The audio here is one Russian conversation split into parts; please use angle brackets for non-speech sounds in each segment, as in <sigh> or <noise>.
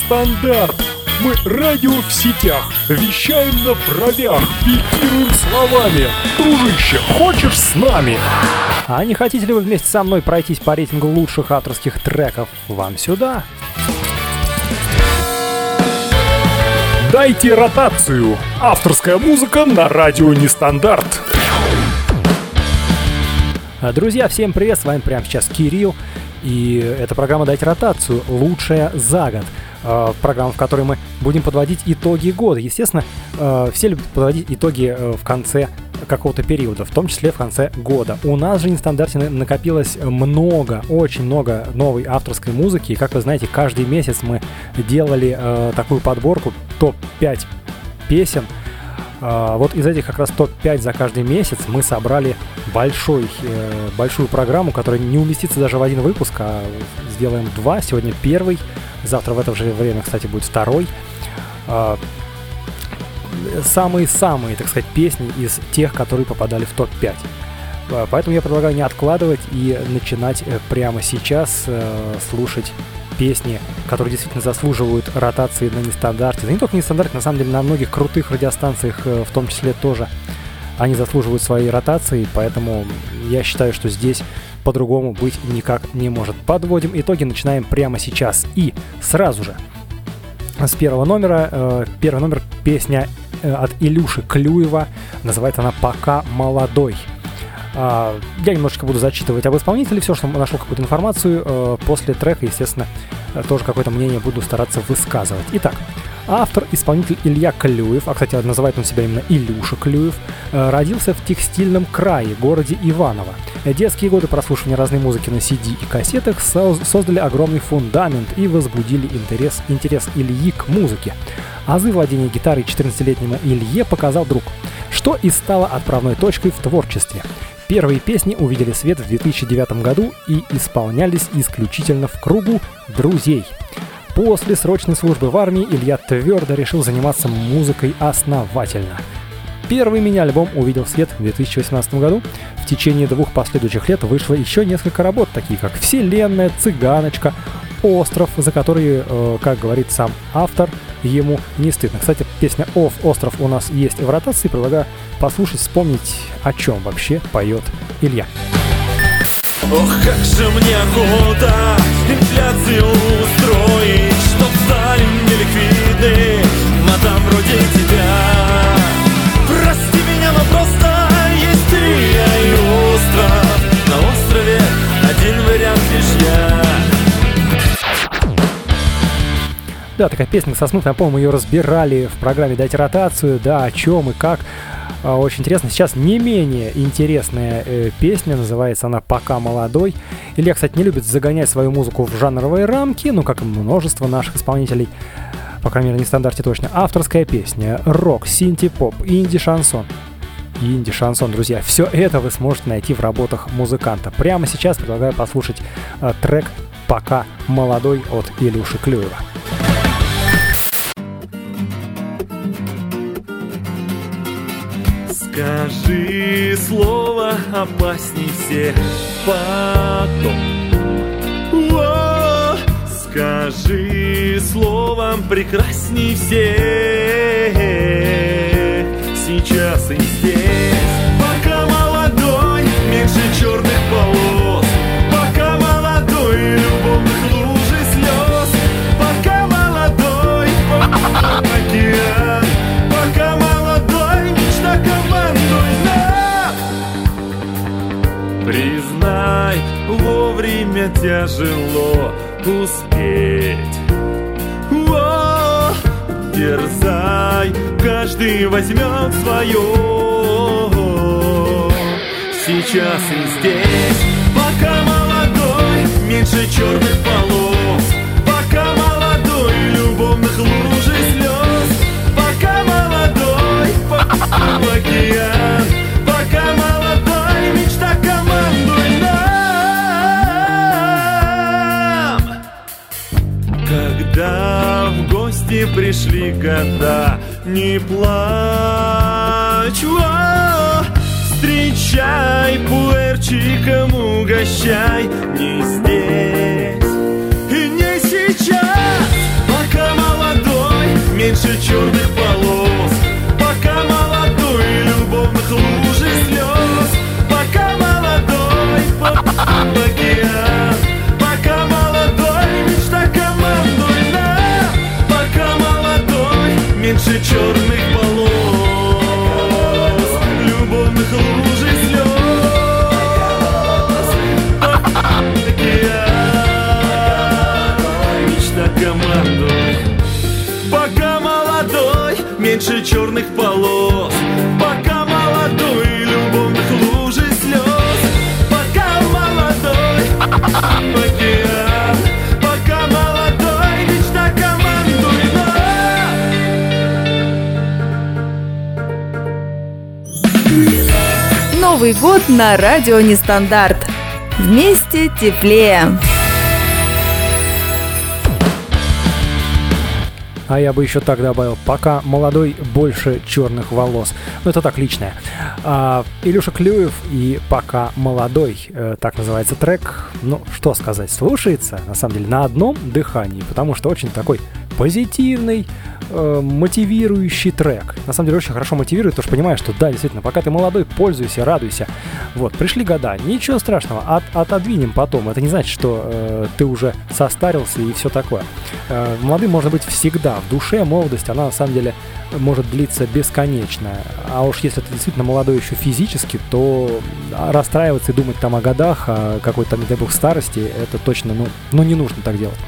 нестандарт. Мы радио в сетях, вещаем на бровях, пикируем словами. Дружище, хочешь с нами? А не хотите ли вы вместе со мной пройтись по рейтингу лучших авторских треков? Вам сюда. Дайте ротацию. Авторская музыка на радио Нестандарт. Друзья, всем привет, с вами прямо сейчас Кирилл. И это программа «Дайте ротацию. Лучшая за год». Э, программа, в которой мы будем подводить итоги года. Естественно, э, все любят подводить итоги э, в конце какого-то периода, в том числе в конце года. У нас же в нестандарте накопилось много, очень много новой авторской музыки. И, как вы знаете, каждый месяц мы делали э, такую подборку топ-5 песен. Э, вот из этих как раз топ-5 за каждый месяц мы собрали большой, э, большую программу, которая не уместится даже в один выпуск, а сделаем два. Сегодня первый, завтра в это же время, кстати, будет второй. Э, самые-самые, так сказать, песни из тех, которые попадали в топ-5. А, поэтому я предлагаю не откладывать и начинать э, прямо сейчас э, слушать песни, которые действительно заслуживают ротации на нестандарте. Да не только нестандарте, на самом деле на многих крутых радиостанциях э, в том числе тоже они заслуживают своей ротации, поэтому я считаю, что здесь по-другому быть никак не может. Подводим итоги, начинаем прямо сейчас. И сразу же с первого номера, э, первый номер песня э, от Илюши Клюева, называется она «Пока молодой». А, я немножечко буду зачитывать об исполнителе, все, что нашел какую-то информацию. Э, после трека, естественно, э, тоже какое-то мнение буду стараться высказывать. Итак, автор, исполнитель Илья Клюев, а, кстати, называет он себя именно Илюша Клюев, э, родился в текстильном крае, городе Иваново. Детские годы прослушивания разной музыки на CD и кассетах создали огромный фундамент и возбудили интерес, интерес Ильи к музыке. Азы владения гитарой 14-летнему Илье показал друг, что и стало отправной точкой в творчестве. Первые песни увидели свет в 2009 году и исполнялись исключительно в кругу друзей. После срочной службы в армии Илья твердо решил заниматься музыкой основательно. Первый мини-альбом увидел свет в 2018 году. В течение двух последующих лет вышло еще несколько работ, такие как «Вселенная», «Цыганочка», «Остров», за которые, э, как говорит сам автор, ему не стыдно. Кстати, песня «Оф остров» у нас есть в ротации. Предлагаю послушать, вспомнить, о чем вообще поет Илья. Ох, как же мне охота инфляцию устроить Чтоб стали неликвидны мадам вроде тебя. Прости меня, но просто есть ты, я и остров На острове один вариант лишь я. Да, такая песня со смыслом, я помню, мы ее разбирали в программе «Дайте ротацию», да, о чем и как. А, очень интересно. Сейчас не менее интересная э, песня, называется она «Пока молодой». Илья, кстати, не любит загонять свою музыку в жанровые рамки, ну, как и множество наших исполнителей. По крайней мере, не стандарте точно. Авторская песня, рок, синти-поп, инди-шансон инди-шансон, друзья. Все это вы сможете найти в работах музыканта. Прямо сейчас предлагаю послушать э, трек «Пока молодой» от Илюши Клюева. Скажи слово опасней всех. Потом. Скажи словом прекрасней всех. Сейчас и здесь. Пока молодой, меньше черных полос Пока молодой, любовных луж и слез Пока молодой, океан вовремя тяжело успеть. О, Дерзай, каждый возьмет свое. Сейчас и здесь, пока молодой, меньше черных полос. Пока молодой, любовных луж и слез. Пока молодой, <laughs> океан не пришли года, не плачь. О, встречай, пуэрчиком угощай, не здесь и не сейчас. Пока молодой, меньше черных полос, пока молодой, любовных луж и слез, пока молодой, по, по, więcej czarnych bal Новый год на радио Нестандарт. Вместе теплее. А я бы еще так добавил, пока молодой, больше черных волос. Ну, это так личное. А, Илюша Клюев и «Пока молодой», э, так называется трек. Ну, что сказать, слушается, на самом деле, на одном дыхании, потому что очень такой позитивный, э, мотивирующий трек. На самом деле очень хорошо мотивирует, потому что понимаешь, что да, действительно, пока ты молодой, пользуйся, радуйся. Вот, пришли года, ничего страшного, от, отодвинем потом. Это не значит, что э, ты уже состарился и все такое. Э, молодым можно быть всегда. В душе молодость, она на самом деле может длиться бесконечно. А уж если ты действительно молодой еще физически, то расстраиваться и думать там о годах, о какой-то, не дай бог, старости, это точно, ну, ну не нужно так делать.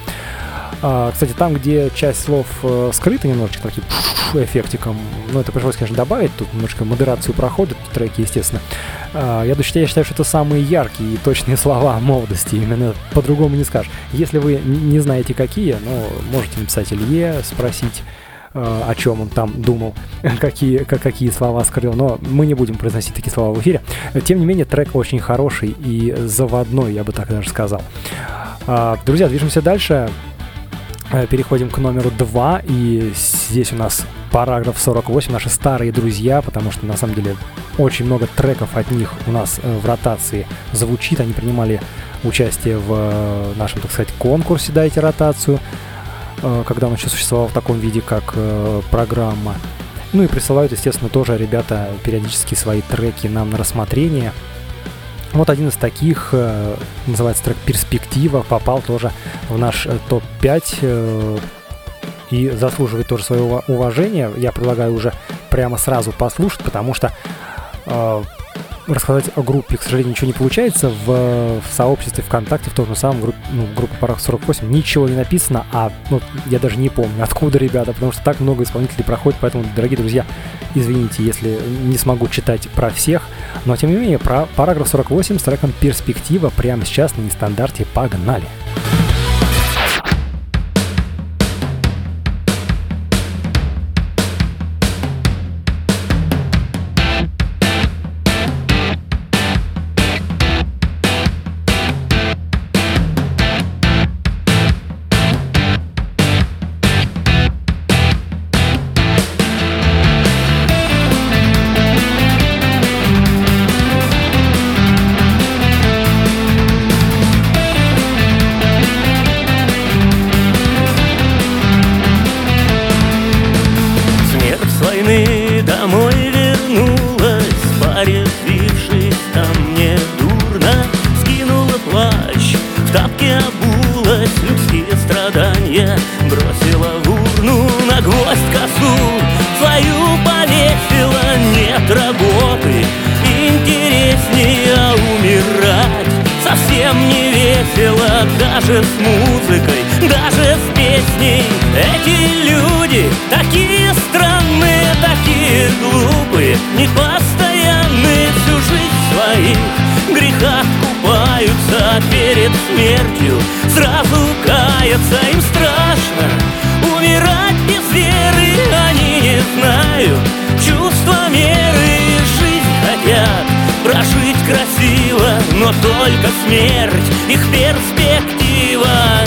А, кстати, там, где часть слов э, скрыта немножечко таким эффектиком, ну, это пришлось, конечно, добавить, тут немножко модерацию проходит в треке, естественно. А, я, я считаю, что это самые яркие и точные слова молодости, именно по-другому не скажешь. Если вы не знаете, какие, ну, можете написать Илье, спросить, э, о чем он там думал, <laughs> какие, какие слова скрыл, но мы не будем произносить такие слова в эфире. Тем не менее, трек очень хороший и заводной, я бы так даже сказал. А, друзья, движемся дальше. Э, переходим к номеру 2, и здесь у нас параграф 48, наши старые друзья, потому что на самом деле очень много треков от них у нас э, в ротации звучит, они принимали участие в э, нашем, так сказать, конкурсе «Дайте ротацию», когда он еще существовал в таком виде, как программа. Ну и присылают, естественно, тоже ребята периодически свои треки нам на рассмотрение – вот один из таких, э, называется трек «Перспектива», попал тоже в наш э, топ-5 э, и заслуживает тоже своего уважения. Я предлагаю уже прямо сразу послушать, потому что рассказать о группе, к сожалению, ничего не получается. В, в сообществе ВКонтакте, в том же самом группе, ну, группе Парах 48, ничего не написано, а ну, я даже не помню, откуда ребята, потому что так много исполнителей проходит, поэтому, дорогие друзья, извините, если не смогу читать про всех, но тем не менее, про параграф 48 с треком «Перспектива» прямо сейчас на нестандарте «Погнали». профила нет работы Интереснее умирать. Совсем не весело даже с музыкой Даже с песней. Эти люди такие странные, такие глупые Непостоянные всю жизнь своих. Грехах купаются перед смертью Сразу каяться им страшно. Умирать без веры знаю чувства меры и жизнь хотят Прожить красиво, но только смерть Их перспектива.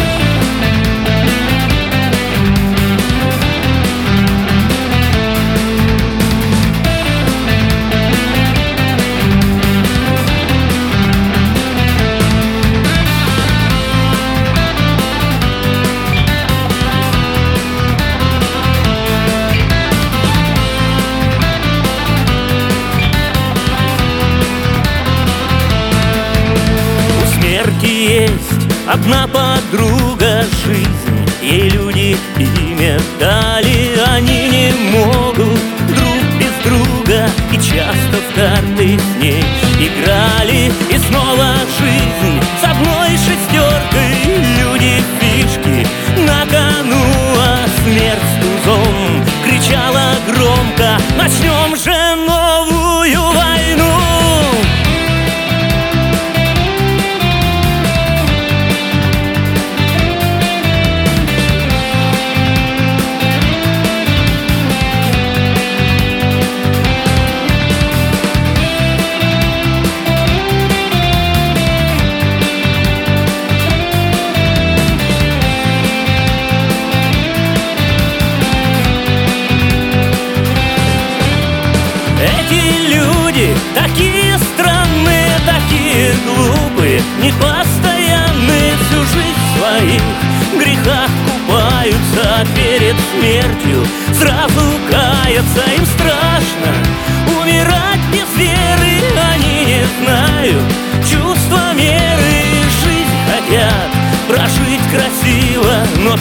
Одна подруга жизнь, ей люди имя дали Они не могут друг без друга И часто в карты с ней играли И снова жизнь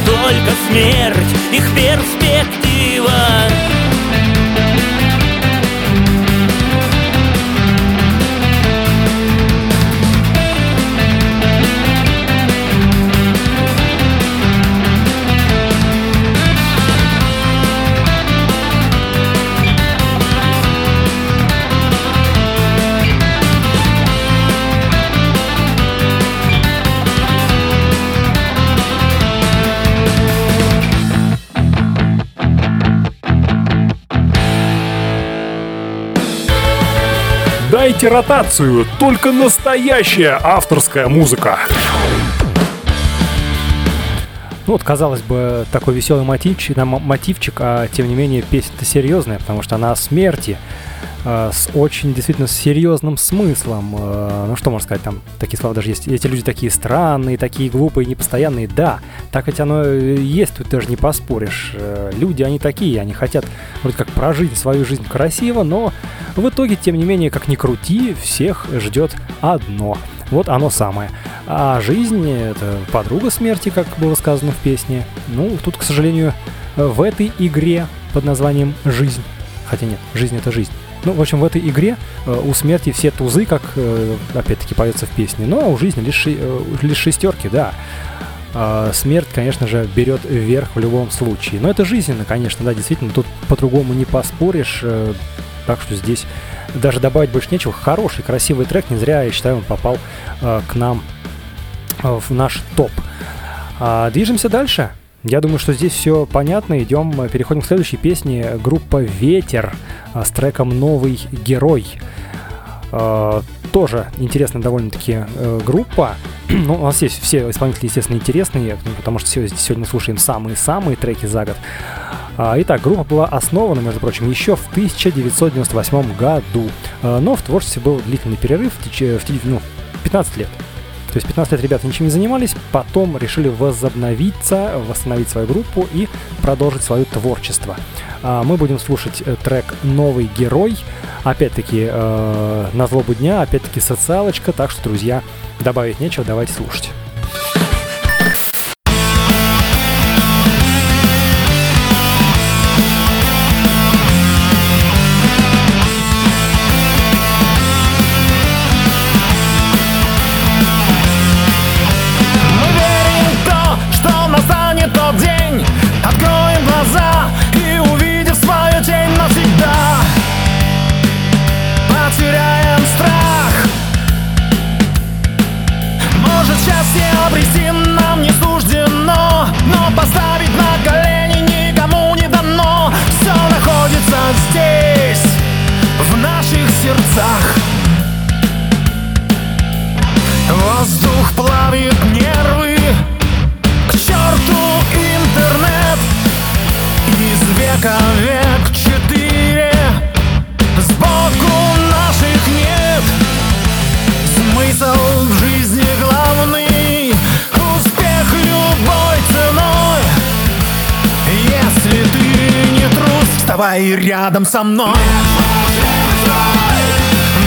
только смерть их перспектива. Дайте ротацию, только настоящая авторская музыка. Ну вот, казалось бы, такой веселый мотивчик, мотивчик, а тем не менее песня-то серьезная, потому что она о смерти, э, с очень действительно серьезным смыслом. Э, ну что можно сказать, там такие слова даже есть. Эти люди такие странные, такие глупые, непостоянные. Да, так ведь оно есть, тут даже не поспоришь. Э, люди, они такие, они хотят вроде как прожить свою жизнь красиво, но в итоге, тем не менее, как ни крути, всех ждет одно. Вот оно самое. А жизнь — это подруга смерти, как было сказано в песне. Ну, тут, к сожалению, в этой игре под названием «Жизнь», хотя нет, «Жизнь — это жизнь», ну, в общем, в этой игре э, у смерти все тузы, как э, опять-таки поется в песне, но у жизни лишь, э, лишь шестерки, да. А смерть, конечно же, берет вверх в любом случае. Но это жизненно, конечно, да, действительно, тут по-другому не поспоришь. э, так что здесь даже добавить больше нечего. Хороший, красивый трек, не зря, я считаю, он попал э, к нам э, в наш топ. А, движемся дальше. Я думаю, что здесь все понятно. Идем, э, переходим к следующей песне. Группа Ветер э, с треком Новый герой. Э, тоже интересная довольно-таки э, группа. <clears throat> ну, у нас есть все исполнители, естественно, интересные, потому что се- сегодня слушаем самые-самые треки за год. А, Итак, группа была основана, между прочим, еще в 1998 году, Э, но в творчестве был длительный перерыв, в теч- в те- ну, 15 лет. То есть 15 лет ребята ничем не занимались, потом решили возобновиться, восстановить свою группу и продолжить свое творчество. А, Мы будем слушать э, трек «Новый герой». Опять-таки, э, на злобу дня, опять-таки социалочка, так что, друзья, добавить нечего, давайте слушать. и рядом со мной.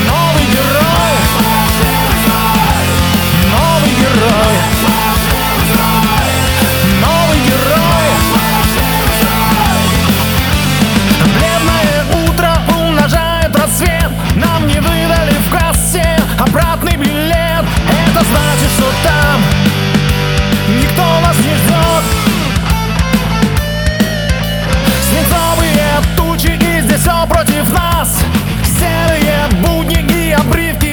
Новый герой. Новый герой. Новый герой. Бледное утро умножает рассвет. Нам не выдали в кассе обратный билет. Это значит, что там никто нас все против нас. Серые будни и обрывки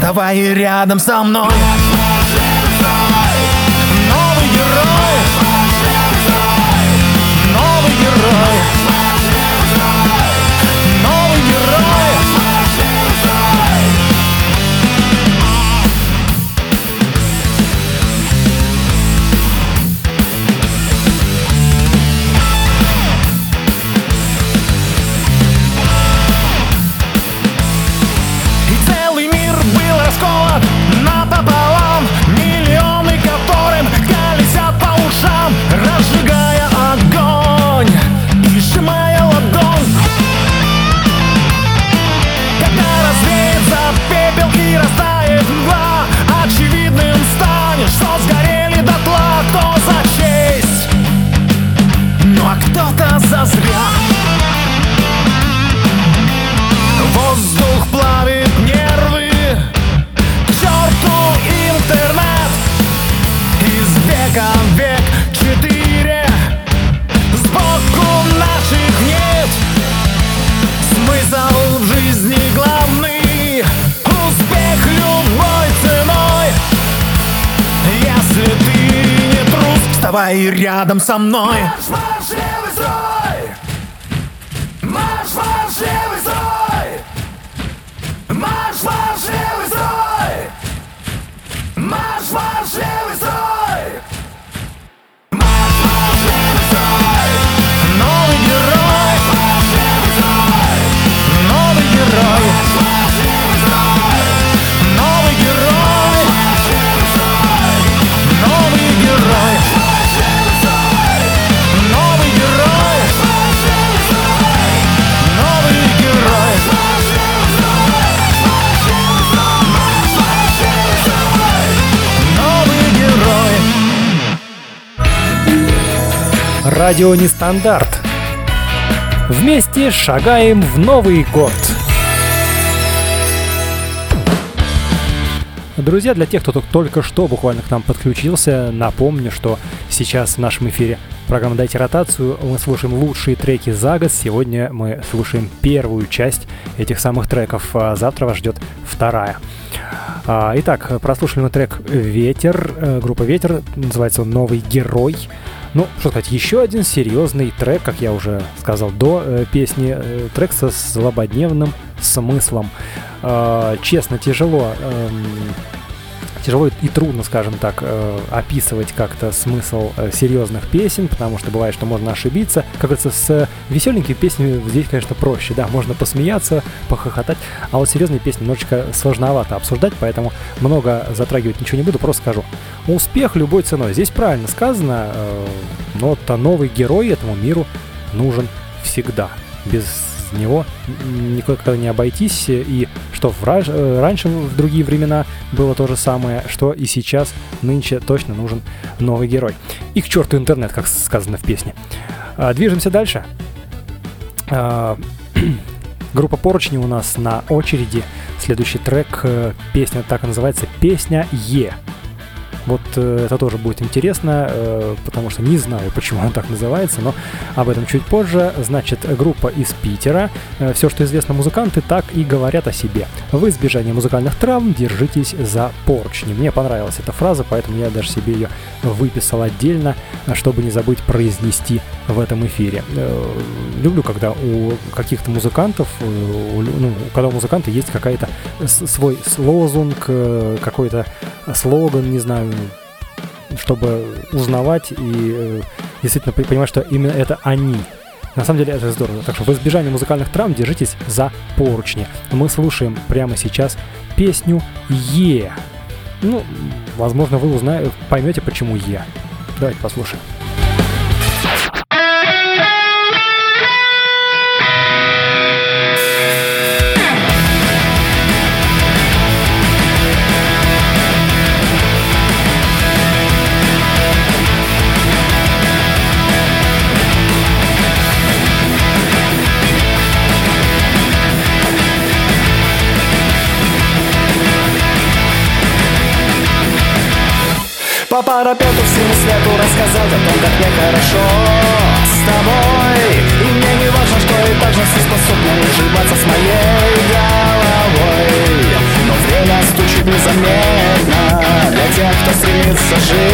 Вставай рядом со мной. Новый герой. Новый герой рядом со мной Радио Нестандарт. Вместе шагаем в Новый год. Друзья, для тех, кто только что буквально к нам подключился, напомню, что сейчас в нашем эфире программа «Дайте ротацию». Мы слушаем лучшие треки за год. Сегодня мы слушаем первую часть этих самых треков. А завтра вас ждет вторая. А, Итак, прослушали мы трек «Ветер», э, группа «Ветер», называется он «Новый герой». Ну, что сказать, еще один серьезный трек, как я уже сказал до э, песни, э, трек со злободневным смыслом. Э, честно, тяжело, эм, тяжело и трудно, скажем так, э, описывать как-то смысл э, серьезных песен, потому что бывает, что можно ошибиться. Как говорится, с веселенькими песнями здесь, конечно, проще, да, можно посмеяться, похохотать, а вот серьезные песни немножечко сложновато обсуждать, поэтому много затрагивать ничего не буду, просто скажу. Успех любой ценой. Здесь правильно сказано, э, но а новый герой этому миру нужен всегда. Без него никуда не обойтись. И что в ра- э, раньше, в другие времена, было то же самое, что и сейчас, нынче точно нужен новый герой. И к черту интернет, как сказано в песне. А, Движемся дальше. А, <clears throat> Группа Поручни у нас на очереди. Следующий трек, э, песня так и называется, песня Е. Вот э, это тоже будет интересно, э, потому что не знаю, почему она так называется, но об этом чуть позже. Значит, группа из Питера. все, что известно музыканты, так и говорят о себе. В избежание музыкальных травм держитесь за поручни. Мне понравилась эта фраза, поэтому я даже себе ее выписал отдельно, чтобы не забыть произнести в этом эфире. Э, люблю, когда у каких-то музыкантов, э, у ну, когда у музыканта есть какая-то свой лозунг, э, какой-то слоган, не знаю, чтобы узнавать и э, действительно по- понимать, что именно это они. На самом деле это здорово. Так что в избежание музыкальных травм держитесь за поручни. Мы слушаем прямо сейчас песню Е. Ну, возможно, вы узнаете, поймете, почему Е. Давайте послушаем. стремится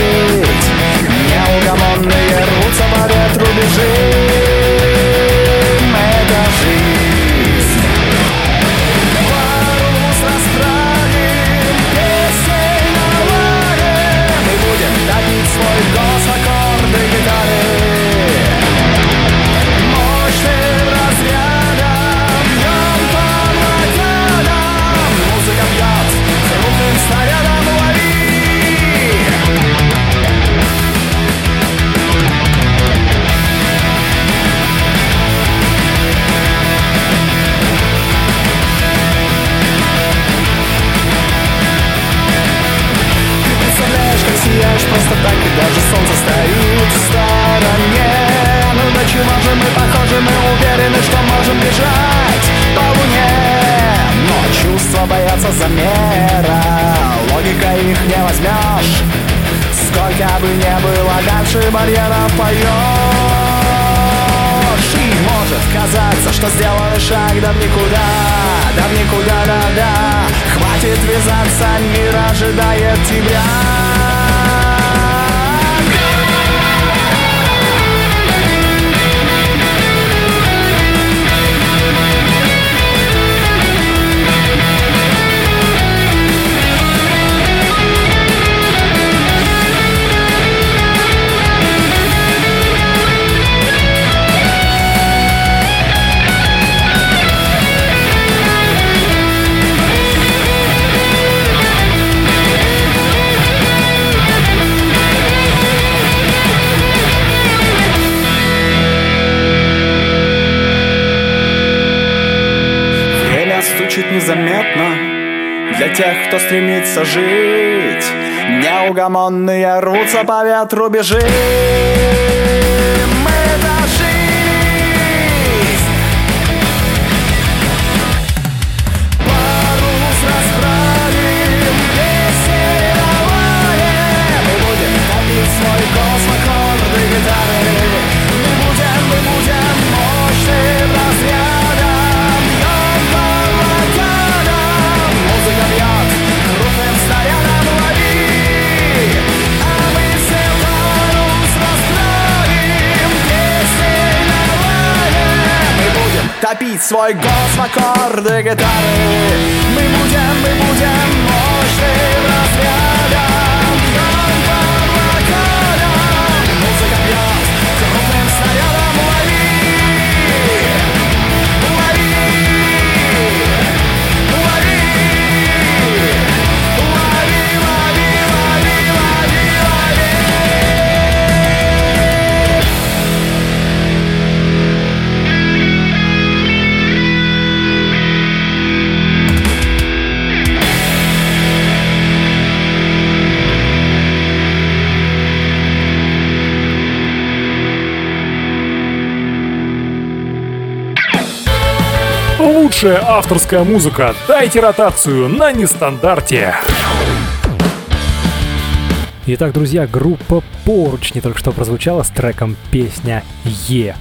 стремится жить. Неугомонные рвутся по ветру бежим будем топить свой голос в Лучшая авторская музыка. Дайте ротацию на нестандарте. Итак, друзья, группа «Поручни» только что прозвучала с треком «Песня Е».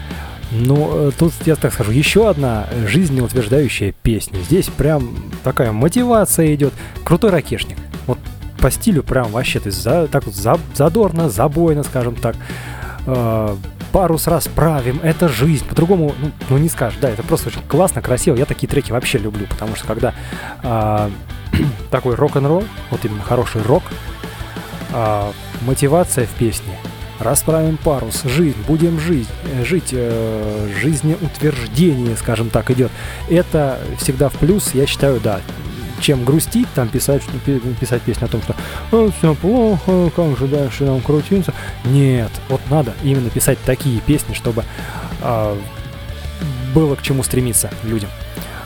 Ну, э, тут, я так скажу, еще одна жизнеутверждающая песня. Здесь прям такая мотивация идет. Крутой ракешник. Вот по стилю прям вообще, то есть за, так вот за- задорно, забойно, скажем так. Э, парус расправим, это жизнь. По-другому, ну, ну, не скажешь, да, это просто очень классно, красиво. Я такие треки вообще люблю, потому что когда а, <clears throat> такой рок-н-ролл, вот именно хороший рок, а, мотивация в песне. Расправим парус, жизнь, будем жить, э, жить, э, жизнеутверждение, скажем так, идет. Это всегда в плюс, я считаю, да. Чем грустить, там писать, писать песню о том, что все плохо, как же дальше нам крутиться. Нет, вот надо именно писать такие песни, чтобы а, было к чему стремиться людям,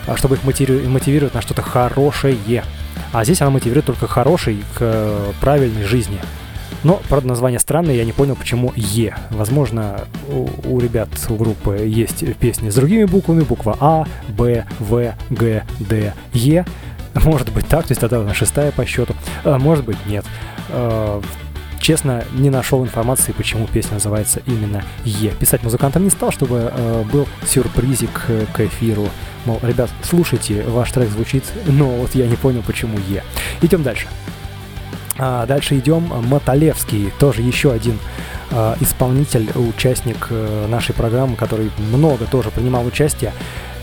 а, чтобы их мотиви- мотивировать на что-то хорошее. А здесь она мотивирует только к хорошей, к э, правильной жизни. Но, правда, название странное, я не понял, почему Е. Возможно, у, у ребят, у группы есть песни с другими буквами, буква А, Б, В, Г, Д, Е. Может быть так, то есть тогда она шестая по счету. А может быть нет. Честно, не нашел информации, почему песня называется именно «Е». Писать музыкантам не стал, чтобы э, был сюрпризик э, к эфиру. Мол, ребят, слушайте, ваш трек звучит, но вот я не понял, почему «Е». Идем дальше. А дальше идем. Мотолевский, тоже еще один э, исполнитель, участник э, нашей программы, который много тоже принимал участие.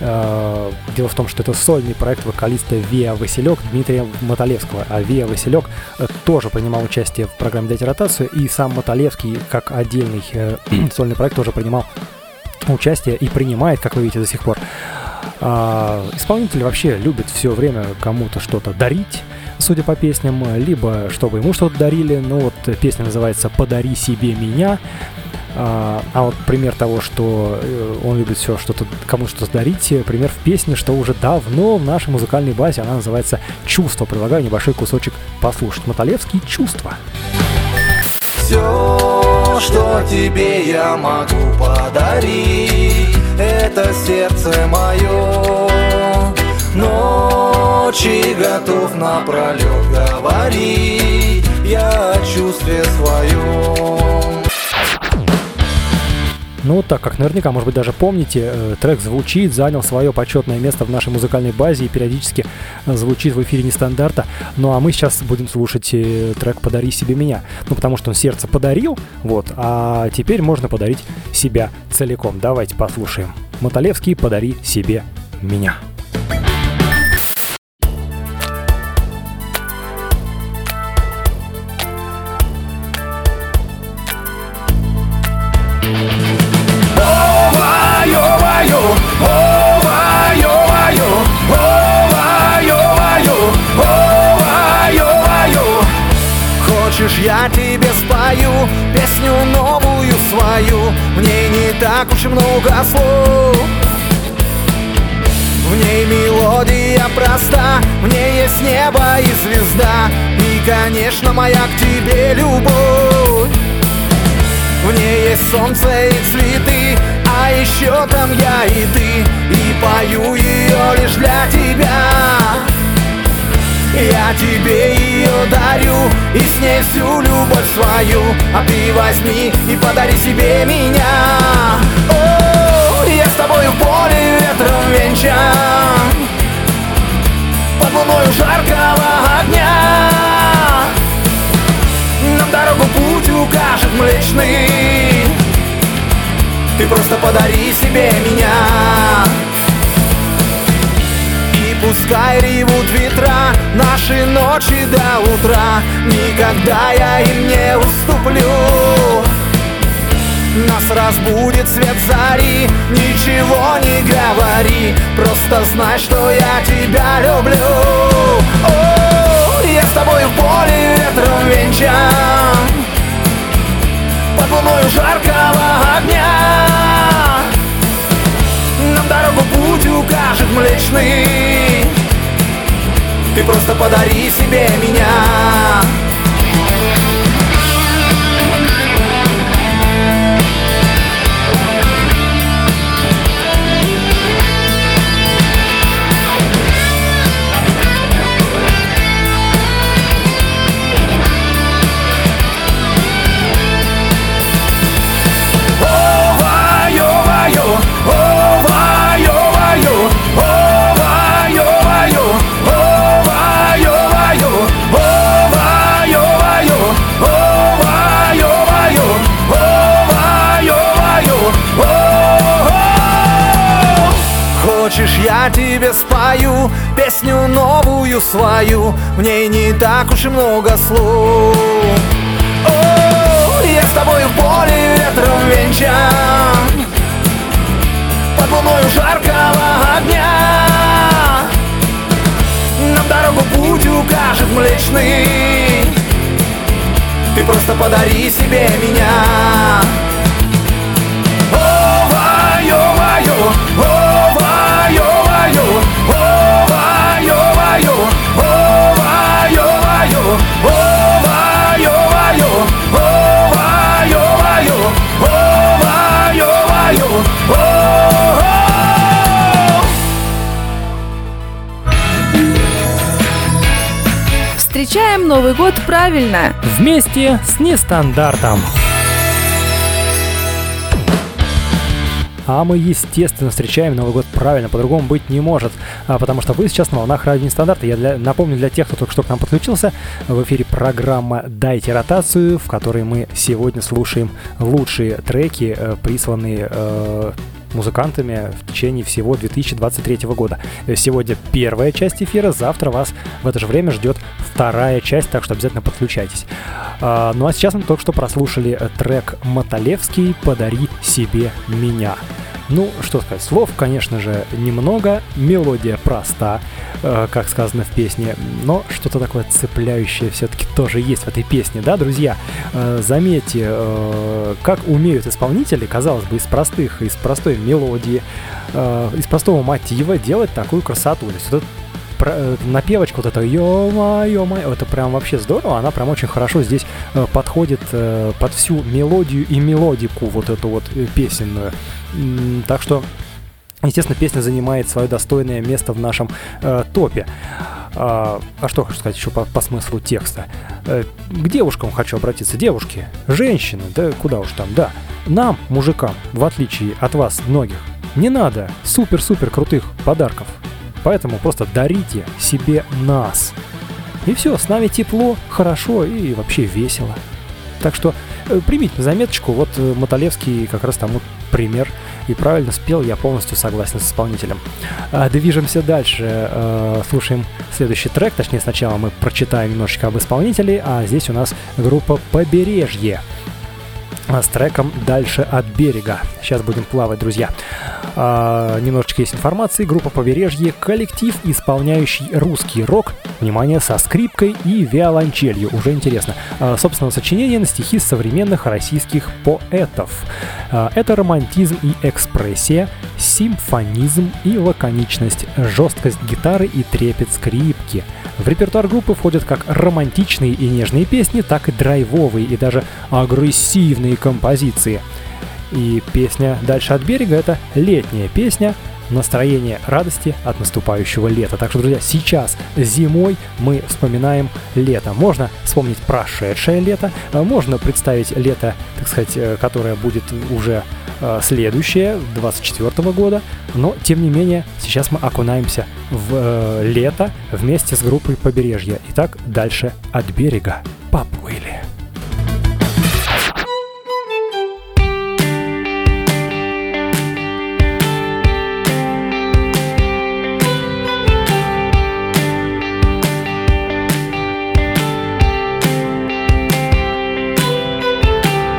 Э, дело в том, что это сольный проект вокалиста Виа Василек Дмитрия Мотолевского. А Виа Василек э, тоже принимал участие в программе «Дайте ротацию», и сам Мотолевский, как отдельный э, <clears throat> сольный проект, тоже принимал участие и принимает, как вы видите, до сих пор. А, исполнитель вообще любит все время кому-то что-то дарить, судя по песням, либо чтобы ему что-то дарили. Ну вот песня называется «Подари себе меня». А, а вот пример того, что э, он любит все что-то кому что-то дарить, э, пример в песне, что уже давно в нашей музыкальной базе она называется «Чувство». Предлагаю небольшой кусочек послушать. Мотолевский «Чувство». Все, что тебе я могу подарить, это сердце мое. Ночи готов напролет говорить я о чувстве своем. Ну, так как наверняка, может быть, даже помните, э, трек звучит, занял свое почетное место в нашей музыкальной базе и периодически э, звучит в эфире нестандарта. Ну, а мы сейчас будем слушать э, трек «Подари себе меня». Ну, потому что он сердце подарил, вот, а теперь можно подарить себя целиком. Давайте послушаем. Мотолевский «Подари себе меня». Хочешь, я тебе спою песню новую свою. В ней не так уж и много слов. В ней мелодия проста, в ней есть небо и звезда. И, конечно, моя к тебе любовь. В ней есть солнце и цветы, а еще там я и ты. И пою ее лишь для тебя я тебе ее дарю И с ней всю любовь свою. А ты возьми и подари себе меня. О, я с тобою в поле ветром венчан Под луною жаркого огня. Нам дорогу путь укажет млечный. Ты просто подари себе меня Пускай ревут ветра Наши ночи до утра. Никогда я им не уступлю. Нас разбудит свет зари Ничего не говори. Просто знай, что я тебя люблю. О, я с тобой в поле ветром венчан Под луною жаркого огня. Нам дорогу путь укажет млечный Ты просто подари себе меня тебе спою песню новую свою. В ней не так уж и много слов. О, я с тобой в поле ветром венчан. Под луною жаркого огня. Нам дорогу путь укажет млечный. Ты просто подари себе меня. О-ва-ё-ва-ё, Встречаем Новый год правильно. Вместе с нестандартом. А мы, естественно, встречаем Новый год правильно, по-другому быть не может, а, потому что вы сейчас на волнах радио нестандарта. Я для, напомню для тех, кто только что к нам подключился, в эфире программа «Дайте ротацию», в которой мы сегодня слушаем лучшие треки, э, присланные э, музыкантами в течение всего 2023 года. Сегодня первая часть эфира, завтра вас в это же время ждет вторая часть, так что обязательно подключайтесь. А, ну а сейчас мы только что прослушали трек Маталевский «Подари себе меня». Ну, что сказать, слов, конечно же, немного, мелодия проста, э, как сказано в песне, но что-то такое цепляющее все-таки тоже есть в этой песне, да, друзья? Э, заметьте, э, как умеют исполнители, казалось бы, из простых, из простой мелодии, э, из простого мотива делать такую красоту. То есть вот э, напевочка вот эта ё-моё, это прям вообще здорово, она прям очень хорошо здесь э, подходит э, под всю мелодию и мелодику вот эту вот э, песенную. Так что, естественно, песня занимает свое достойное место в нашем э, топе. А, а что хочу сказать еще по, по смыслу текста? Э, к девушкам хочу обратиться. Девушки, женщины, да куда уж там, да. Нам, мужикам, в отличие от вас, многих, не надо супер-супер крутых подарков. Поэтому просто дарите себе нас. И все, с нами тепло, хорошо и вообще весело. Так что э, примите на заметочку, вот э, как раз тому пример. И правильно спел, я полностью согласен с исполнителем. А, движемся дальше, э, слушаем следующий трек, точнее сначала мы прочитаем немножечко об исполнителе, а здесь у нас группа «Побережье» с треком «Дальше от берега». Сейчас будем плавать, друзья. А, немножечко есть информации. Группа «Побережье» — коллектив, исполняющий русский рок, внимание, со скрипкой и виолончелью. Уже интересно. А, собственного сочинения на стихи современных российских поэтов. А, это романтизм и экспрессия, симфонизм и лаконичность, жесткость гитары и трепет скрипки. В репертуар группы входят как романтичные и нежные песни, так и драйвовые и даже агрессивные композиции. И песня «Дальше от берега» — это летняя песня, настроение радости от наступающего лета. Так что, друзья, сейчас зимой мы вспоминаем лето. Можно вспомнить прошедшее лето, а можно представить лето, так сказать, э, которое будет уже следующее, 24 года. Но, тем не менее, сейчас мы окунаемся в э, лето вместе с группой «Побережье». Итак, дальше от берега поплыли.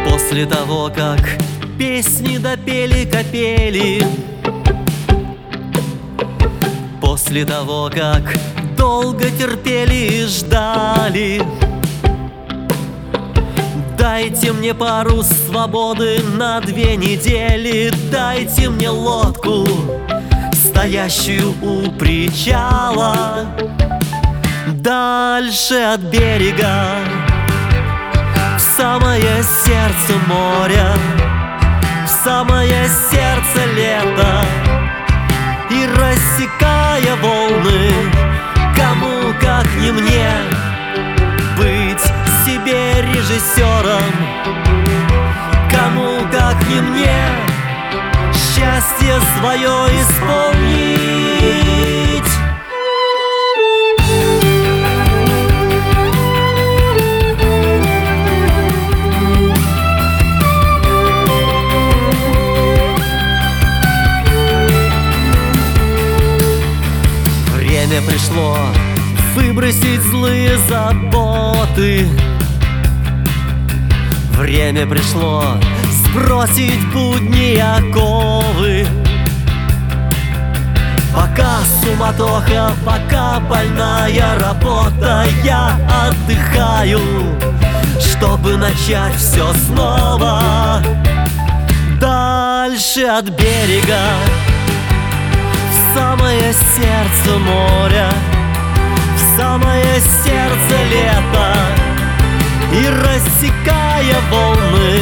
После того, как песни допели капели После того, как долго терпели и ждали Дайте мне пару свободы на две недели Дайте мне лодку, стоящую у причала Дальше от берега в самое сердце моря, самое сердце лета И рассекая волны, кому как не мне Быть себе режиссером, кому как не мне Счастье свое исполнить Пришло выбросить злые заботы. Время пришло сбросить будни оковы. Пока суматоха, пока больная работа Я отдыхаю, чтобы начать все снова. Дальше от берега самое сердце моря, в самое сердце лета И рассекая волны,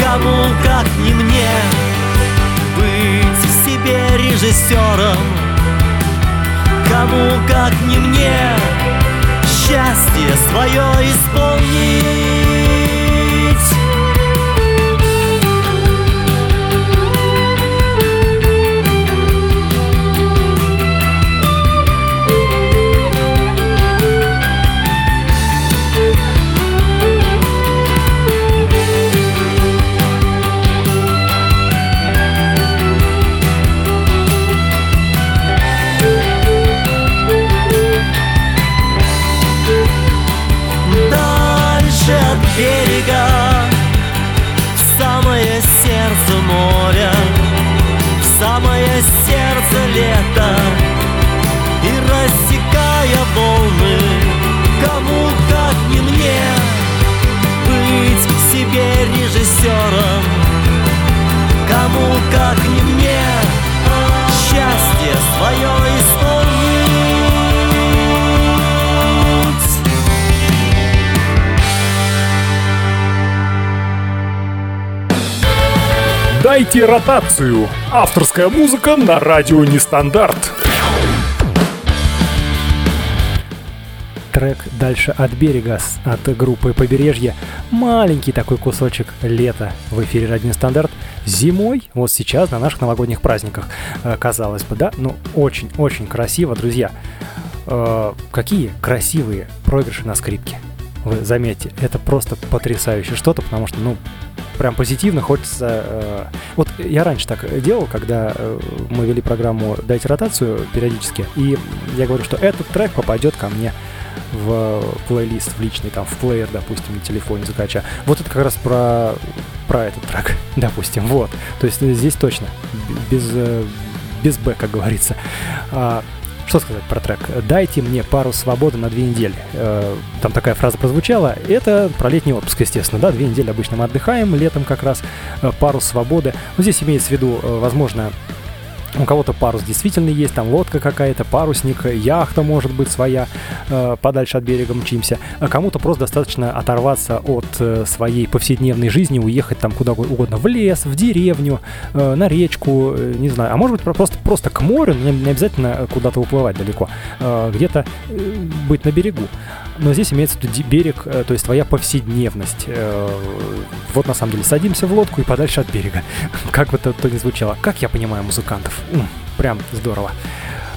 кому как не мне Быть себе режиссером, кому как не мне счастье свое исполнить. Сердце лета И рассекая волны Кому как не мне Быть себе режиссером? Кому как не мне Дайте ротацию. Авторская музыка на радио Нестандарт. Трек «Дальше от берега» от группы «Побережье». Маленький такой кусочек лета в эфире «Радио Стандарт». Зимой, вот сейчас, на наших новогодних праздниках, э, казалось бы, да? Ну, очень-очень красиво, друзья. Э, Какие красивые проигрыши на скрипке. Вы заметьте, это просто потрясающе что-то, потому что, ну, прям позитивно хочется... э, Вот я раньше так делал, когда э, мы вели программу «Дайте ротацию» периодически, и я говорю, что этот трек попадет ко мне в плейлист, в личный, там, в плеер, допустим, на телефоне закача. Вот это как раз про, про этот трек, <laughs> допустим, вот. То есть здесь точно, без, без Б, как говорится. А, что сказать про трек? Дайте мне пару свободы на две недели. Э, Там такая фраза прозвучала. Это про летний отпуск, естественно, да, две недели обычно мы отдыхаем, летом как раз э, пару свободы. Но здесь имеется в виду, э, возможно, у кого-то парус действительно есть, там лодка какая-то, парусник, яхта может быть своя, э, подальше от берега мчимся. А кому-то просто достаточно оторваться от э, своей повседневной жизни, уехать там куда угодно, в лес, в деревню, э, на речку, э, не знаю. А может быть про- просто, просто к морю, не, не обязательно куда-то уплывать далеко, э, где-то э, быть на берегу. Но здесь имеется берег, э, то есть твоя повседневность. Э, Вот на самом деле садимся в лодку и подальше от берега. <laughs> Как бы то, ни звучало. Как я понимаю музыкантов. Прям здорово.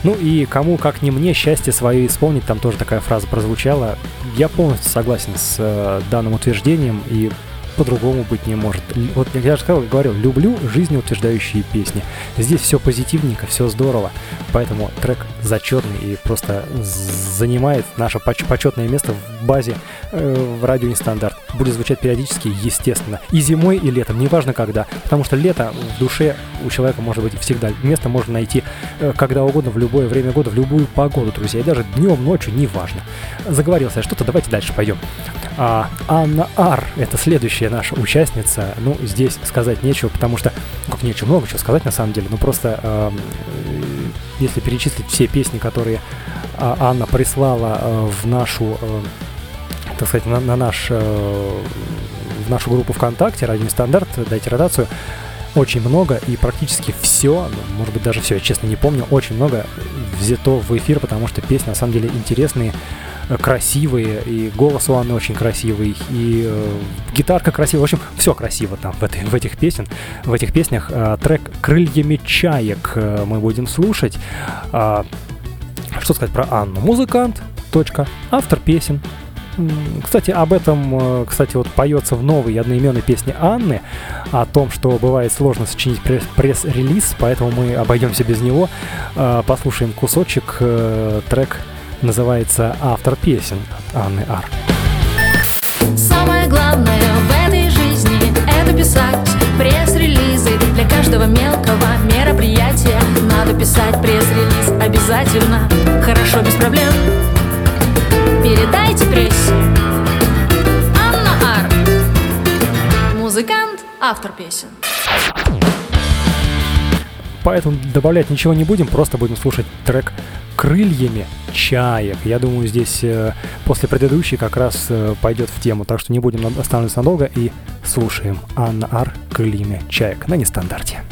Ну и кому, как не мне, счастье свое исполнить, там тоже такая фраза прозвучала. Я полностью согласен с э, данным утверждением и по-другому быть не может. Вот я же сказал, говорил, люблю жизнеутверждающие песни. Здесь все позитивненько, все здорово. Поэтому трек зачетный и просто занимает наше поч- почетное место в базе э, в радио нестандарт. Будет звучать периодически, естественно. И зимой, и летом, неважно когда. Потому что лето в душе у человека может быть всегда. Место можно найти э, когда угодно, в любое время года, в любую погоду, друзья. И даже днем, ночью, неважно. Заговорился я что-то, давайте дальше пойдем. А, Анна Ар — это следующая наша участница. Ну, здесь сказать нечего, потому что... ну, Как нечего, много чего сказать на самом деле. Ну, просто эм, э, если перечислить все песни, которые а, Анна прислала э, в нашу, э, так сказать, на, на наш, э, в нашу группу ВКонтакте, Радио Стандарт, дайте ротацию, очень много и практически все, ну, может быть даже все, я честно не помню, очень много взято в эфир, потому что песни на самом деле интересные, э, красивые, и голос у Анны очень красивый, и э, гитарка красивая, в общем, все красиво там в, этой, в этих песен, в этих песнях. Э, трек «Крыльями чаек» э, мы будем слушать. А, что сказать про Анну? Музыкант, точка, автор песен. Кстати, об этом, э, кстати, вот поется в новой одноименной песне Анны, о том, что бывает сложно сочинить пресс- пресс-релиз, поэтому мы обойдемся без него. Э, Послушаем кусочек, э, трек называется «Автор песен» Анны Ар. Самое главное в этой жизни это писать пресс-релизы для каждого мелкого мероприятия. Надо писать пресс-релиз обязательно, хорошо, без проблем. Передайте прессе. Анна Ар. Музыкант, автор песен. Поэтому добавлять ничего не будем, просто будем слушать трек крыльями чаек. Я думаю, здесь э, после предыдущей как раз э, пойдет в тему, так что не будем останавливаться надолго и слушаем Анна Ар крыльями чаек на нестандарте.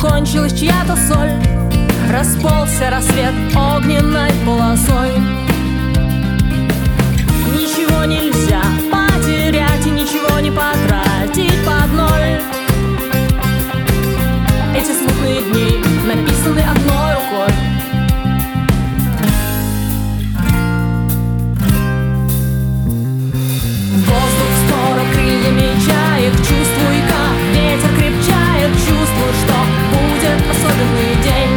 Закончилась чья-то соль. Расползся рассвет огненной полосой. Ничего нельзя особенный день.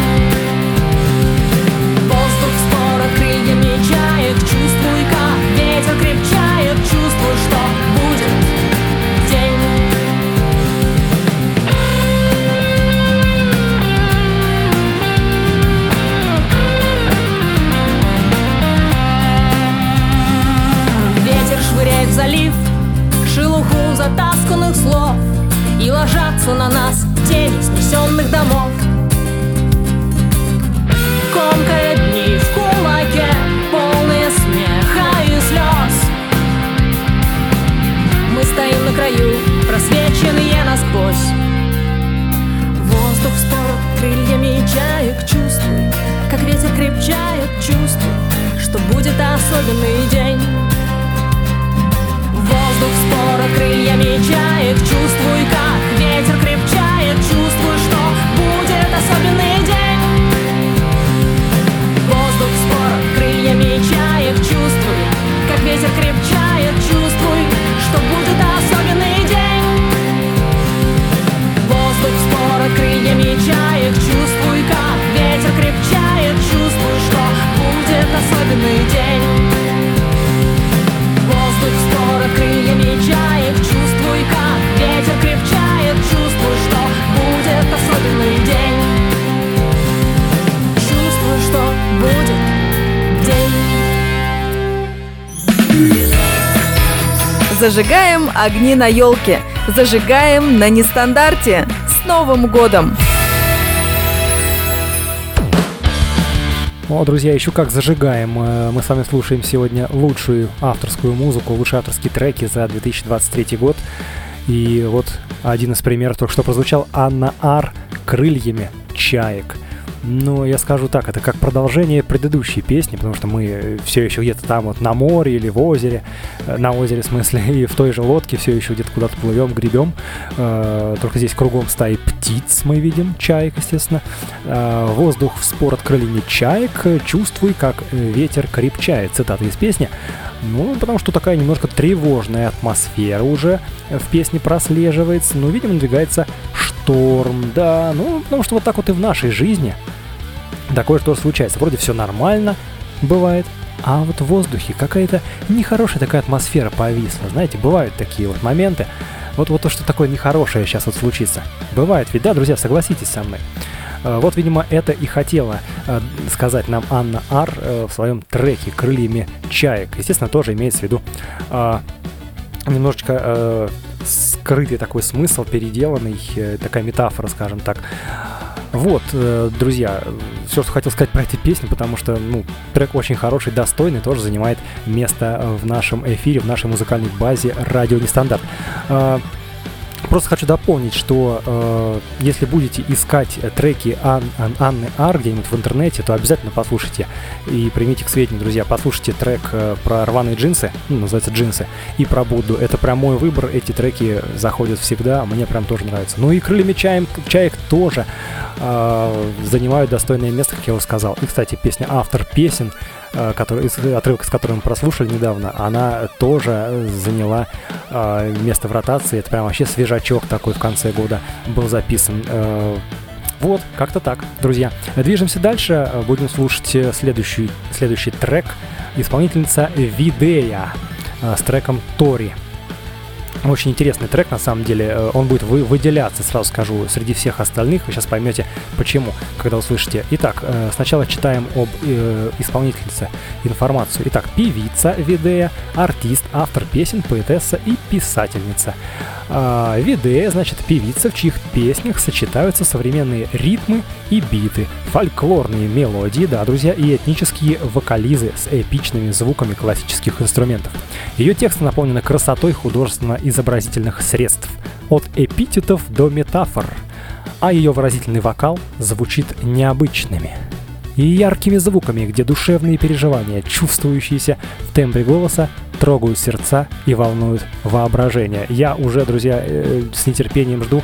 Воздух скоро крыльями чаек Чувствуй, как ветер крепчает. Чувствуй, что будет день. Ветер швыряет в залив Шелуху затасканных слов И ложатся на нас краю, просвеченные насквозь. Воздух спор крыльями чаек Чувствуй, как ветер крепчает Чувствуй, что будет особенный день. Воздух спора крыльями чаек Чувствуй, как ветер крепчает Чувствуй, что будет особенный день. Воздух спора крыльями чаек Чувствуй, как ветер крепчает Чувствуй, что будет особенный Спора крыльями чаек Чувствуй, как ветер крепчает. Чувствуй, что будет особенный день. Воздух скоро крыльями чаек Чувствуй, как ветер крепчает. Чувствуй, что будет особенный день. Чувствуй, что будет день. Зажигаем огни на елке. Зажигаем на нестандарте. Новым годом! О, друзья, еще как зажигаем. Э, Мы с вами слушаем сегодня лучшую авторскую музыку, лучшие авторские треки за 2023 год. И вот один из примеров только что прозвучал Анна Ар «Крыльями чаек». Ну, я скажу так, это как продолжение предыдущей песни, потому что мы все еще где-то там вот на море или в озере, э, на озере в смысле, <laughs> и в той же лодке все еще где-то куда-то плывем, гребем. Э, Только здесь кругом стаи птиц мы видим, чаек, естественно. Э, Воздух вспорот крыльями чаек, э, чувствуй, как э, ветер крепчает. Цитата из песни. Ну, потому что такая немножко тревожная атмосфера уже в песне прослеживается. Ну, видимо, надвигается шторм, да. Ну, потому что вот так вот и в нашей жизни такое что случается. Вроде все нормально бывает, а вот в воздухе какая-то нехорошая такая атмосфера повисла. Знаете, бывают такие вот моменты. Вот, вот то, что такое нехорошее сейчас вот случится. Бывает ведь, да, друзья, согласитесь со мной. Э, Вот, видимо, это и хотела э, сказать нам Анна Ар э, в своем треке «Крыльями чаек». Естественно, тоже имеется в виду немножечко скрытый такой смысл, переделанный, такая метафора, скажем так. Вот, друзья, все, что хотел сказать про эту песню, потому что, ну, трек очень хороший, достойный, тоже занимает место в нашем эфире, в нашей музыкальной базе «Радио Нестандарт». Просто хочу дополнить, что э, если будете искать э, треки Ан- Ан- Анны Ар где-нибудь в интернете, то обязательно послушайте и примите к сведению, друзья, послушайте трек э, про рваные джинсы, ну, называется джинсы, и про Будду. Это прям мой выбор, эти треки заходят всегда, мне прям тоже нравится. Ну и крыльями чаем, чаек тоже э, занимают достойное место, как я уже сказал. И, кстати, песня «Автор песен», который, из, отрывок, с которым мы прослушали недавно, она тоже заняла э, место в ротации. Это прям вообще свежачок такой в конце года был записан. Э, вот, как-то так, друзья. Движемся дальше. Будем слушать э, следующий, следующий трек. Исполнительница Видея. э, с треком «Тори». Очень интересный трек, на самом деле. Э, он будет вы, выделяться, сразу скажу, среди всех остальных. Вы сейчас поймете, почему, когда услышите. Итак, э, сначала читаем об э, исполнительнице информацию. Итак, певица Видея, артист, автор песен, поэтесса и писательница. А, Видея, значит, певица, в чьих песнях сочетаются современные ритмы и биты, фольклорные мелодии, да, друзья, и этнические вокализы с эпичными звуками классических инструментов. Ее тексты наполнены красотой художественно-изобразительных средств, от эпитетов до метафор, а ее выразительный вокал звучит необычными и яркими звуками, где душевные переживания, чувствующиеся в тембре голоса, трогают сердца и волнуют воображение. Я уже, друзья, э, с нетерпением жду,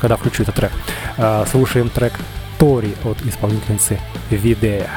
когда включу этот трек. Э, слушаем трек Тори от исполнительницы Видея.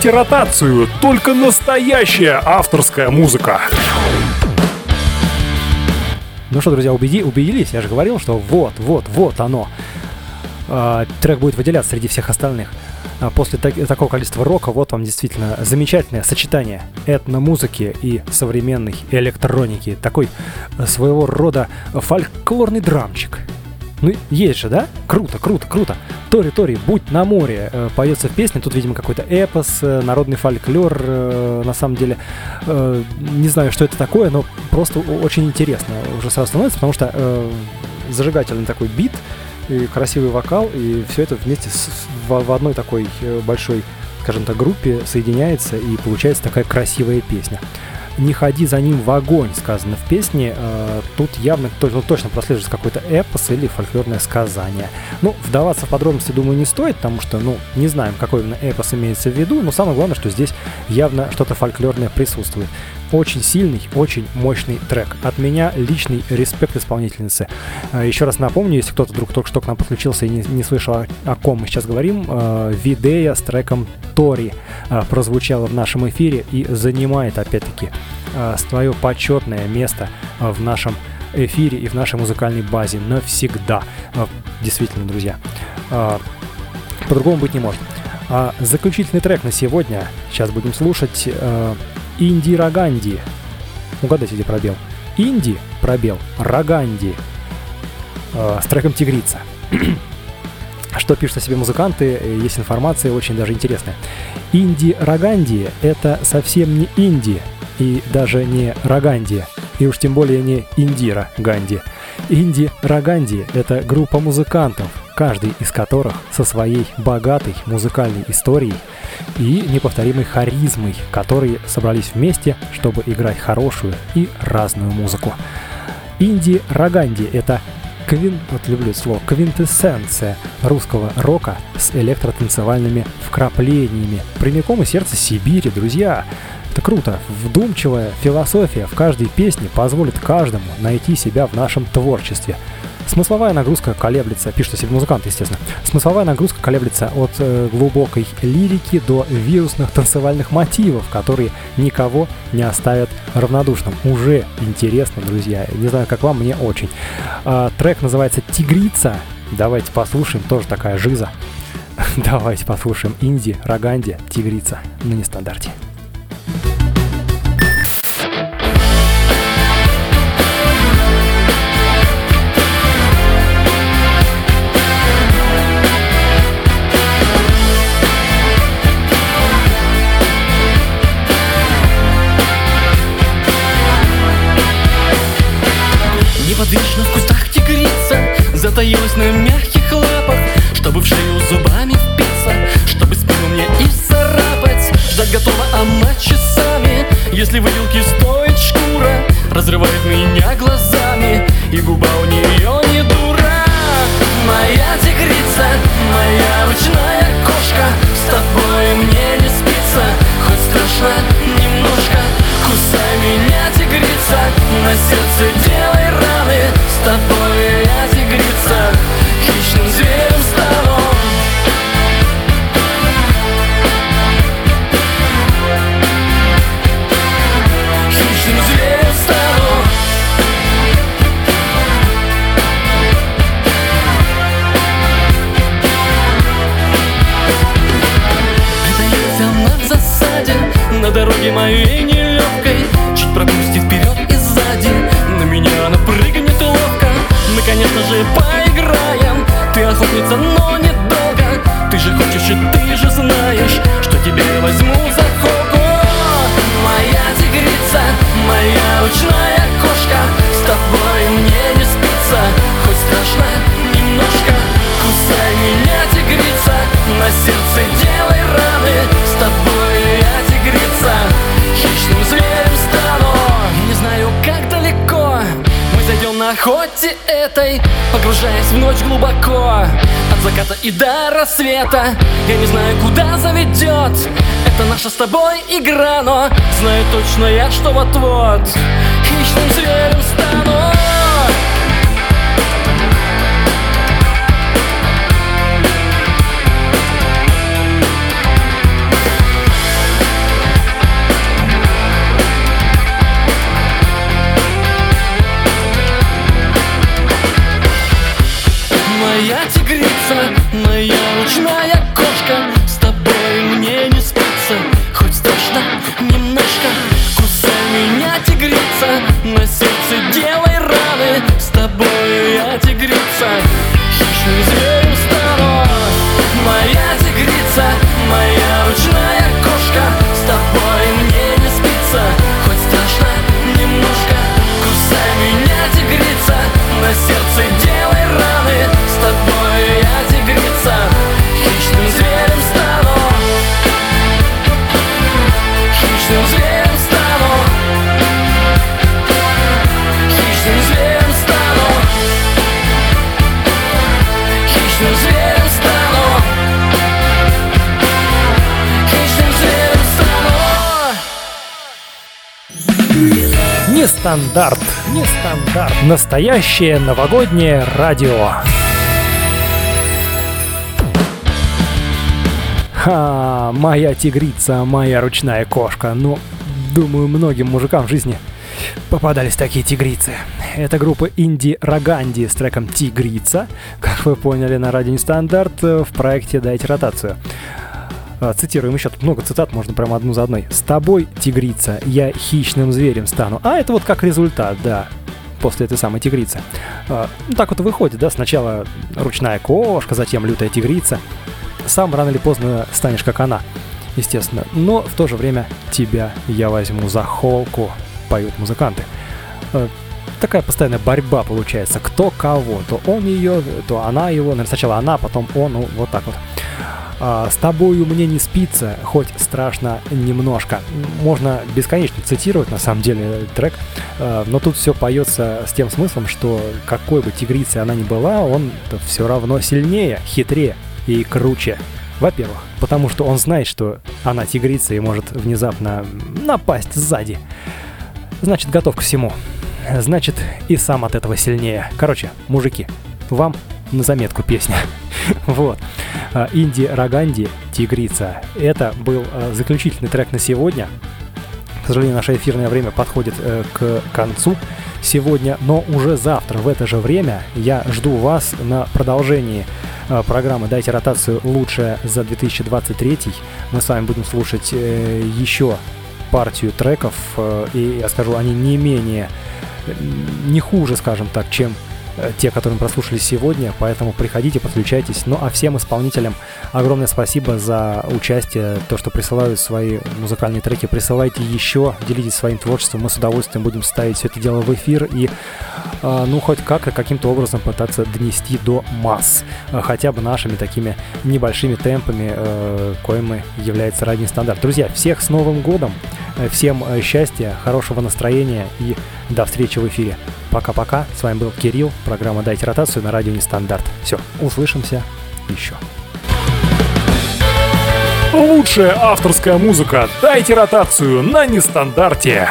Дайте ротацию, только настоящая авторская музыка. Ну что, друзья, убеди, убедились? Я же говорил, что вот, вот, вот оно. А, трек будет выделяться среди всех остальных. А после так- такого количества рока, вот вам действительно замечательное сочетание этномузыки и современной электроники. Такой э, своего рода фольклорный драмчик. Ну, есть же, да? Круто, круто, круто. Тори, Тори, будь на море, э, поется в песне. Тут, видимо, какой-то эпос, э, народный фольклор. э, на самом деле, э, не знаю, что это такое, но просто очень интересно уже сразу становится, потому что э, зажигательный такой бит, и красивый вокал, и все это вместе с- в, в одной такой э, большой, скажем так, группе соединяется, и получается такая красивая песня. «Не ходи за ним в огонь», сказано в песне. Э, Тут явно ну, точно прослеживается какой-то эпос или фольклорное сказание. Ну, вдаваться в подробности, думаю, не стоит, потому что, ну, не знаем, какой именно эпос имеется в виду, но самое главное, что здесь явно что-то фольклорное присутствует. Очень сильный, очень мощный трек. От меня личный респект исполнительнице. Э, Еще раз напомню, если кто-то вдруг только что к нам подключился и не, не слышал, о, о ком мы сейчас говорим, э, Видея с треком Тори э, прозвучала в нашем эфире и занимает, опять-таки, свое почетное место в нашем эфире и в нашей музыкальной базе навсегда. Действительно, друзья. По-другому быть не может. А заключительный трек на сегодня сейчас будем слушать э, Индира Ганди. Угадайте, где пробел. Инди, пробел, Роганди. Э, с треком «Тигрица». <clears throat> Что пишут о себе музыканты, э, есть информация очень даже интересная. Инди Роганди — это совсем не инди, и даже не Роганди, и уж тем более не Индира Ганди. Инди Роганди — это группа музыкантов, каждый из которых со своей богатой музыкальной историей и неповторимой харизмой, которые собрались вместе, чтобы играть хорошую и разную музыку. Инди Роганди — это квин, вот люблю слово, квинтэссенция русского рока с электротанцевальными вкраплениями. Прямиком из сердца Сибири, друзья. Это круто. Вдумчивая философия в каждой песне позволит каждому найти себя в нашем творчестве. Смысловая нагрузка колеблется, пишет себе музыкант, естественно. Смысловая нагрузка колеблется от э, глубокой лирики до вирусных танцевальных мотивов, которые никого не оставят равнодушным. Уже интересно, друзья. Не знаю, как вам, мне очень. А, трек называется «Тигрица». Давайте послушаем, тоже такая жиза. <laughs> Давайте послушаем Инди, Роганди, Тигрица на нестандарте. Неподвижно в кустах тигрица Затаилась на мягких лапах Чтобы в шею зубами впиться Чтобы спину мне и царапать. Ждать готова она часами Если в вилке стоит шкура Разрывает меня глазами На дороге этой Погружаясь в ночь глубоко. От заката и до рассвета Я не знаю, куда заведет. Это наша с тобой игра Но знаю точно я, что вот-вот Хищным зверем стану Нестандарт. Нестандарт. Настоящее новогоднее радио. Ха, моя тигрица, моя ручная кошка. Ну, думаю, многим мужикам в жизни попадались такие тигрицы. Это группа Инди Роганди с треком «Тигрица», как вы поняли на радио Нестандарт в проекте «Дайте ротацию». Э, Цитируем еще, тут много цитат, можно прямо одну за одной. «С тобой, тигрица, я хищным зверем стану». А это вот как результат, да, после этой самой тигрицы. Э, ну, так вот выходит, да, сначала ручная кошка, затем лютая тигрица. Сам рано или поздно станешь как она, естественно. Но в то же время тебя я возьму за холку, поют музыканты. Э, Такая постоянная борьба получается. Кто кого. То он ее, то она его. Наверное, сначала она, потом он. Ну, вот так вот. А, с тобою мне не спится, хоть страшно немножко. Можно бесконечно цитировать, на самом деле, трек, а, но тут все поется с тем смыслом, что какой бы тигрицей она ни была, он все равно сильнее, хитрее и круче. Во-первых, потому что он знает, что она тигрица и может внезапно напасть сзади. Значит, готов к всему. Значит, и сам от этого сильнее. Короче, мужики, вам на заметку песня. <laughs> вот. А, Инди Роганди «Тигрица». Это был а, заключительный трек на сегодня. К сожалению, наше эфирное время подходит э, к концу сегодня, но уже завтра в это же время я жду вас на продолжении э, программы «Дайте ротацию лучшее за 2023». Мы с вами будем слушать э, еще партию треков, э, и я скажу, они не менее, не хуже, скажем так, чем те, которые мы прослушали сегодня, поэтому приходите, подключайтесь. Ну а всем исполнителям огромное спасибо за участие, то, что присылают свои музыкальные треки, присылайте еще, делитесь своим творчеством, мы с удовольствием будем ставить все это дело в эфир и, э, ну, хоть как и каким-то образом пытаться донести до масс, э, хотя бы нашими такими небольшими темпами, э, коим является радио стандарт. Друзья, всех с Новым годом, э, всем э, счастья, хорошего настроения и до встречи в эфире. Пока-пока, с вами был Кирилл, программа «Дайте ротацию» на радио Нестандарт. Все, услышимся еще. Лучшая авторская музыка. Дайте ротацию на нестандарте.